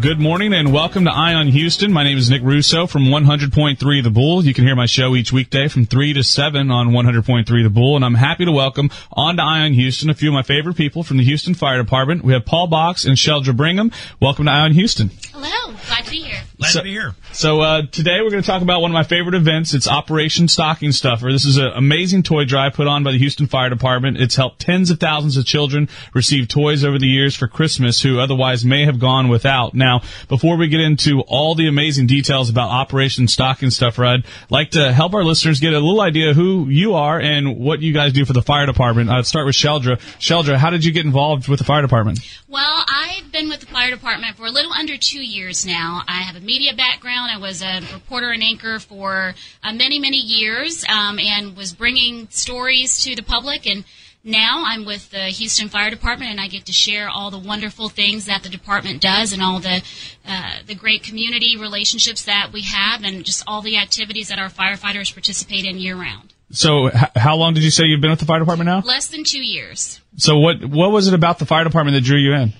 Good morning and welcome to Eye on Houston. My name is Nick Russo from 100.3 The Bull. You can hear my show each weekday from 3 to 7 on 100.3 The Bull. And I'm happy to welcome on to Eye on Houston a few of my favorite people from the Houston Fire Department. We have Paul Box and Sheldra Bingham. Welcome to Eye on Houston. Hello. Glad to be here. Glad So- to be here. So uh, today we're going to talk about one of my favorite events. It's Operation Stocking Stuffer. This is an amazing toy drive put on by the Houston Fire Department. It's helped tens of thousands of children receive toys over the years for Christmas who otherwise may have gone without. Now, before we get into all the amazing details about Operation Stocking Stuffer, I'd like to help our listeners get a little idea who you are and what you guys do for the fire department. I'd start with Sheldra. Sheldra, how did you get involved with the fire department? Well, I've been with the fire department for a little under two years now. I have a media background. I was a reporter and anchor for uh, many, many years um, and was bringing stories to the public. And now I'm with the Houston Fire Department, and I get to share all the wonderful things that the department does and all the uh, the great community relationships that we have, and just all the activities that our firefighters participate in year round. So, h- how long did you say you've been with the fire department now? Less than two years. So, what what was it about the fire department that drew you in?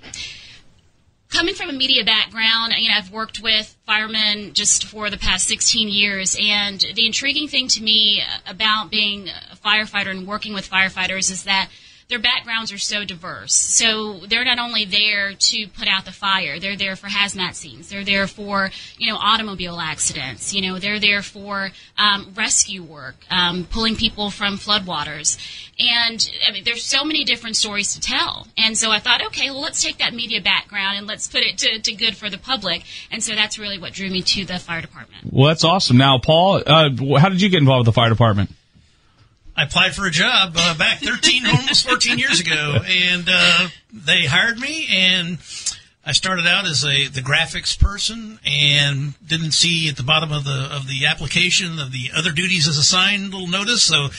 Coming from a media background, you know, I've worked with firemen just for the past 16 years, and the intriguing thing to me about being a firefighter and working with firefighters is that their backgrounds are so diverse. So they're not only there to put out the fire, they're there for hazmat scenes. They're there for, you know, automobile accidents. You know, they're there for um, rescue work, um, pulling people from floodwaters. And I mean, there's so many different stories to tell. And so I thought, okay, well, let's take that media background and let's put it to, to good for the public. And so that's really what drew me to the fire department. Well, that's awesome. Now, Paul, uh, how did you get involved with the fire department? I applied for a job uh, back 13, almost 14 years ago, and uh, they hired me, and I started out as a the graphics person, and didn't see at the bottom of the of the application of the other duties as assigned little notice, so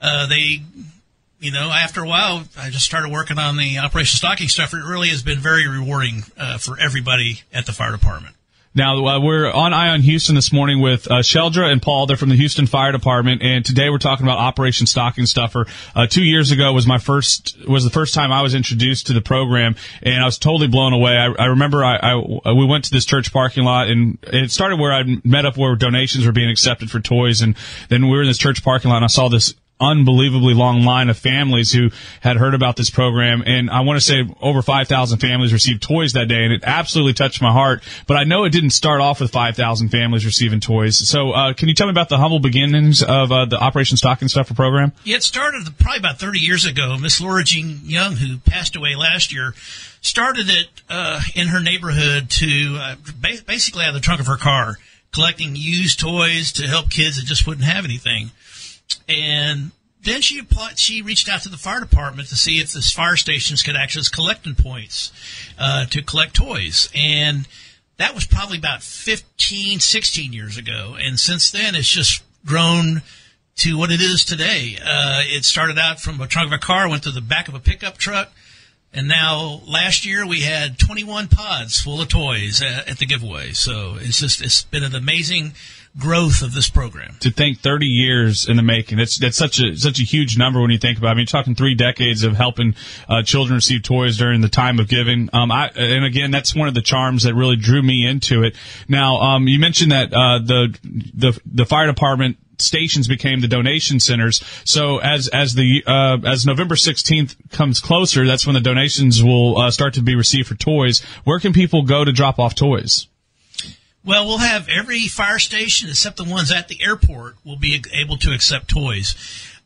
uh, they. You know, after a while, I just started working on the Operation Stocking stuff. It really has been very rewarding uh, for everybody at the fire department. Now, uh, we're on Eye on Houston this morning with uh, Sheldra and Paul. They're from the Houston Fire Department, and today we're talking about Operation Stocking Stuffer. Uh, two years ago was my first was the first time I was introduced to the program, and I was totally blown away. I, I remember I, I we went to this church parking lot, and it started where I met up where donations were being accepted for toys, and then we were in this church parking lot, and I saw this unbelievably long line of families who had heard about this program. And I want to say over 5,000 families received toys that day. And it absolutely touched my heart. But I know it didn't start off with 5,000 families receiving toys. So, uh, can you tell me about the humble beginnings of uh, the Operation Stocking Stuffer program? Yeah, it started probably about 30 years ago. Miss Laura Jean Young, who passed away last year, started it uh, in her neighborhood to uh, ba- basically out of the trunk of her car, collecting used toys to help kids that just wouldn't have anything. And then she applied, she reached out to the fire department to see if this fire stations could act as collecting points uh, to collect toys. And that was probably about 15, 16 years ago. And since then, it's just grown to what it is today. Uh, it started out from a trunk of a car, went to the back of a pickup truck, and now last year we had 21 pods full of toys at, at the giveaway. So it's just it's been an amazing growth of this program. to think 30 years in the making. That's that's such a such a huge number when you think about. it. I mean, you're talking three decades of helping uh, children receive toys during the time of giving. Um, I and again, that's one of the charms that really drew me into it. Now, um, you mentioned that uh, the the the fire department stations became the donation centers. So as as the uh, as November 16th comes closer, that's when the donations will uh, start to be received for toys. Where can people go to drop off toys? Well, we'll have every fire station except the ones at the airport will be able to accept toys.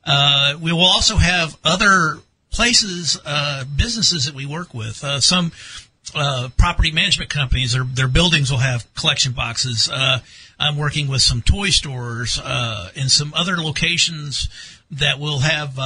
Uh, we will also have other places, uh, businesses that we work with. Uh, some uh, property management companies, their, their buildings will have collection boxes. Uh, I'm working with some toy stores uh, and some other locations that will have.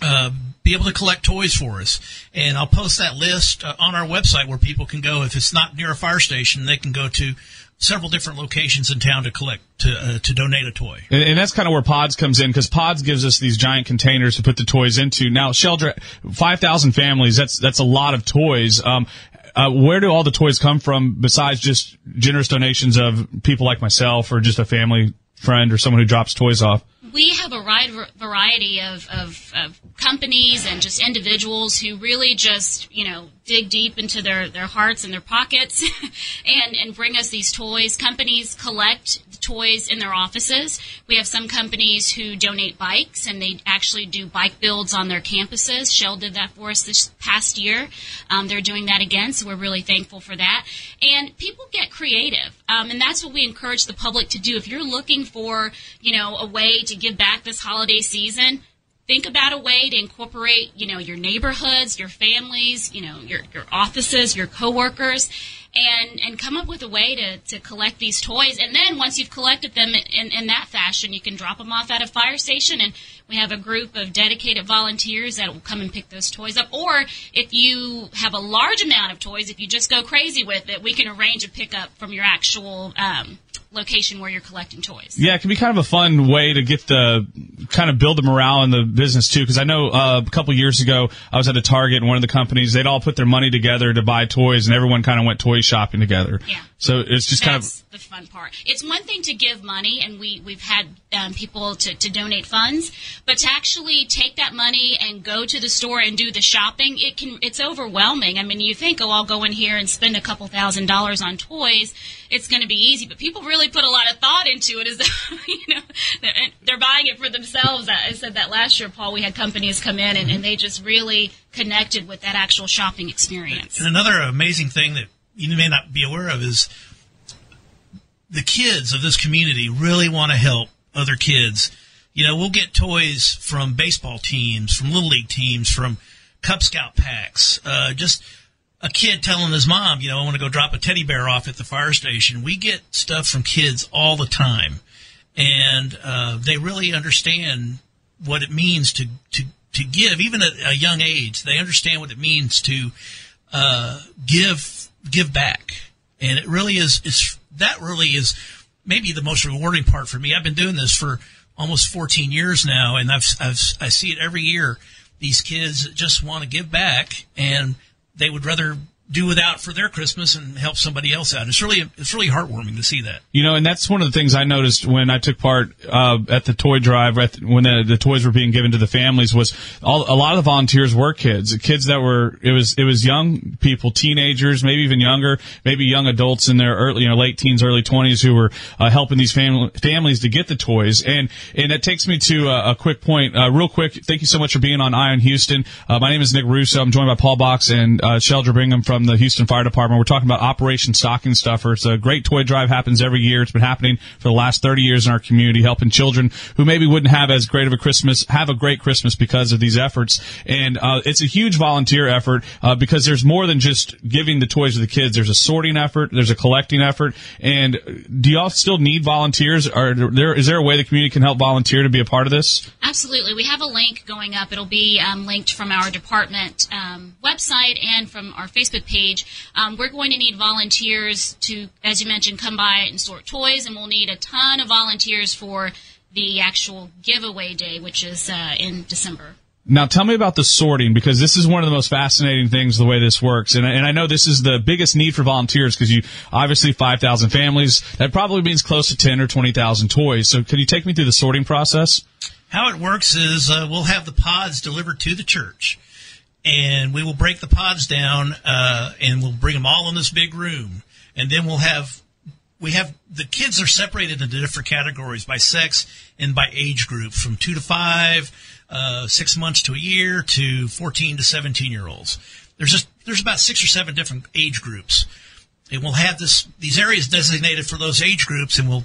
Uh, be able to collect toys for us. And I'll post that list uh, on our website where people can go. If it's not near a fire station, they can go to several different locations in town to collect to uh, to donate a toy. And, and that's kind of where Pods comes in because Pods gives us these giant containers to put the toys into. Now, Sheldra, five thousand families. That's that's a lot of toys. Um, uh, where do all the toys come from besides just generous donations of people like myself or just a family friend or someone who drops toys off? We have a wide variety of, of, of companies and just individuals who really just, you know, dig deep into their, their hearts and their pockets and, and bring us these toys. Companies collect toys in their offices. We have some companies who donate bikes and they actually do bike builds on their campuses. Shell did that for us this past year. Um, they're doing that again, so we're really thankful for that. And people get creative, um, and that's what we encourage the public to do. If you're looking for, you know, a way to give back this holiday season, think about a way to incorporate, you know, your neighborhoods, your families, you know, your, your offices, your coworkers, and, and come up with a way to, to collect these toys. And then once you've collected them in, in that fashion, you can drop them off at a fire station and we have a group of dedicated volunteers that will come and pick those toys up. Or if you have a large amount of toys, if you just go crazy with it, we can arrange a pickup from your actual, um, location where you're collecting toys. Yeah, it can be kind of a fun way to get the kind of build the morale in the business too. Because I know uh, a couple years ago I was at a Target and one of the companies they'd all put their money together to buy toys, and everyone kind of went toy shopping together. Yeah. So it's just kind of the fun part. It's one thing to give money, and we we've had um, people to, to donate funds, but to actually take that money and go to the store and do the shopping, it can it's overwhelming. I mean, you think, oh, I'll go in here and spend a couple thousand dollars on toys, it's going to be easy, but people really put a lot of thought into it. As you know, they're, they're buying it for themselves. I said that last year, Paul. We had companies come in and, and they just really connected with that actual shopping experience. And another amazing thing that you may not be aware of is the kids of this community really want to help other kids. You know, we'll get toys from baseball teams, from little league teams, from Cub Scout packs. Uh, just a kid telling his mom, you know, I want to go drop a teddy bear off at the fire station. We get stuff from kids all the time, and uh, they really understand what it means to to to give, even at a young age. They understand what it means to uh, give give back, and it really is is that really is maybe the most rewarding part for me. I've been doing this for almost 14 years now, and I've, I've I see it every year. These kids just want to give back, and they would rather do without for their Christmas and help somebody else out. It's really it's really heartwarming to see that. You know, and that's one of the things I noticed when I took part uh, at the toy drive, the, when the, the toys were being given to the families, was all, a lot of the volunteers were kids, kids that were it was it was young people, teenagers, maybe even younger, maybe young adults in their early, you know, late teens, early twenties, who were uh, helping these family, families to get the toys. And and that takes me to a, a quick point, uh, real quick. Thank you so much for being on Eye on Houston. Uh, my name is Nick Russo. I'm joined by Paul Box and uh, Sheldra Bingham from the Houston Fire Department. We're talking about Operation Stocking Stuffer. It's a great toy drive, happens every year. It's been happening for the last 30 years in our community, helping children who maybe wouldn't have as great of a Christmas have a great Christmas because of these efforts. And uh, it's a huge volunteer effort uh, because there's more than just giving the toys to the kids. There's a sorting effort, there's a collecting effort. And do y'all still need volunteers? Are there is there a way the community can help volunteer to be a part of this? Absolutely. We have a link going up. It'll be um, linked from our department um, website and from our Facebook page. Um, we're going to need volunteers to, as you mentioned, come by and sort toys, and we'll need a ton of volunteers for the actual giveaway day, which is uh, in December. Now, tell me about the sorting because this is one of the most fascinating things the way this works, and, and I know this is the biggest need for volunteers because you obviously five thousand families. That probably means close to ten or twenty thousand toys. So, can you take me through the sorting process? How it works is uh, we'll have the pods delivered to the church, and we will break the pods down, uh, and we'll bring them all in this big room, and then we'll have we have the kids are separated into different categories by sex and by age group, from two to five, uh, six months to a year, to fourteen to seventeen year olds. There's just there's about six or seven different age groups, and we'll have this these areas designated for those age groups, and we'll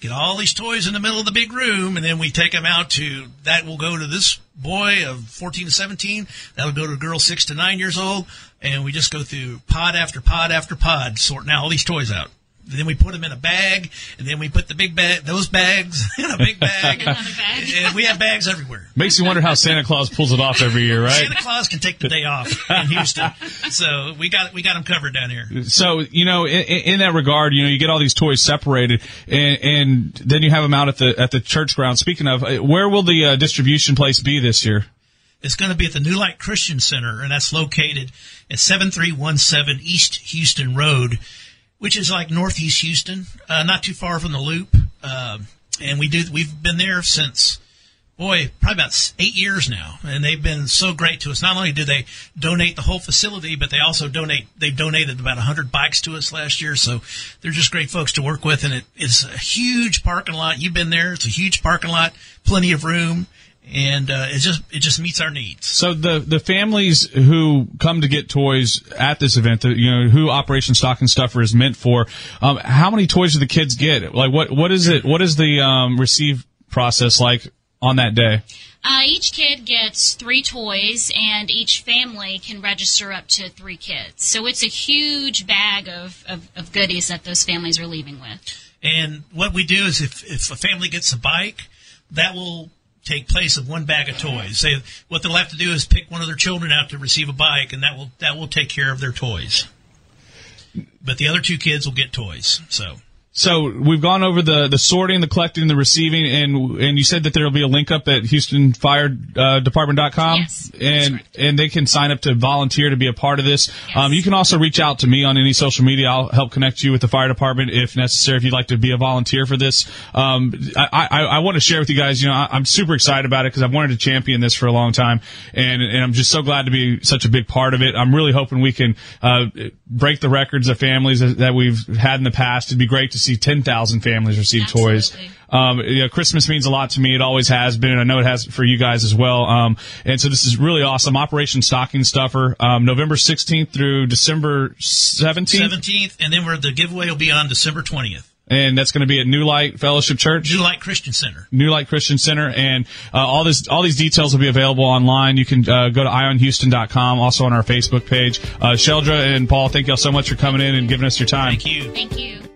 get all these toys in the middle of the big room, and then we take them out to that will go to this boy of 14 to 17, that'll go to a girl 6 to 9 years old, and we just go through pod after pod after pod, sorting out all these toys out. And then we put them in a bag, and then we put the big bag, those bags in a big bag. Another bag. and we have bags everywhere. Makes you wonder how Santa Claus pulls it off every year, right? Santa Claus can take the day off in Houston, so we got we got them covered down here. So, you know, in, in that regard, you know, you get all these toys separated, and, and then you have them out at the at the church ground. Speaking of, uh, where will the uh, distribution place be this year? It's going to be at the New Light Christian Center, and that's located at 7317 East Houston Road, which is like Northeast Houston, uh, not too far from the Loop. Uh, and we do we've been there since boy, probably about eight years now, and they've been so great to us. Not only do they donate the whole facility, but they also donate. They've donated about hundred bikes to us last year, so they're just great folks to work with. And it, it's a huge parking lot. You've been there; it's a huge parking lot, plenty of room. And uh, it just it just meets our needs. So the the families who come to get toys at this event, the, you know, who Operation Stocking Stuffer is meant for, um, how many toys do the kids get? Like what what is it? What is the um, receive process like on that day? Uh, each kid gets three toys, and each family can register up to three kids. So it's a huge bag of, of, of goodies that those families are leaving with. And what we do is, if if a family gets a bike, that will take place of one bag of toys. Say what they'll have to do is pick one of their children out to receive a bike, and that will that will take care of their toys. But the other two kids will get toys. So So we've gone over the, the sorting, the collecting, the receiving, and and you said that there will be a link up at HoustonFireDepartment.com, Yes, and and they can sign up to volunteer to be a part of this. Um, you can also reach out to me on any social media. I'll help connect you with the fire department if necessary. If you'd like to be a volunteer for this, um, I, I, I want to share with you guys. You know, I, I'm super excited about it because I've wanted to champion this for a long time, and and I'm just so glad to be such a big part of it. I'm really hoping we can uh, break the records of families that, that we've had in the past. It'd be great to see 10,000 families receive toys. Um, you know, Christmas means a lot to me. It always has been, and I know it has for you guys as well. Um, and so this is really awesome. Operation Stocking Stuffer, um, November 16th through December 17th. seventeenth, and then where the giveaway will be on December twentieth. And that's going to be at New Light Fellowship Church. New Light Christian Center. New Light Christian Center, and uh, all this, all these details will be available online. You can uh, go to ionhouston.com, also on our Facebook page. Uh, Sheldra and Paul, thank y'all so much for coming in and giving us your time. Thank you. Thank you.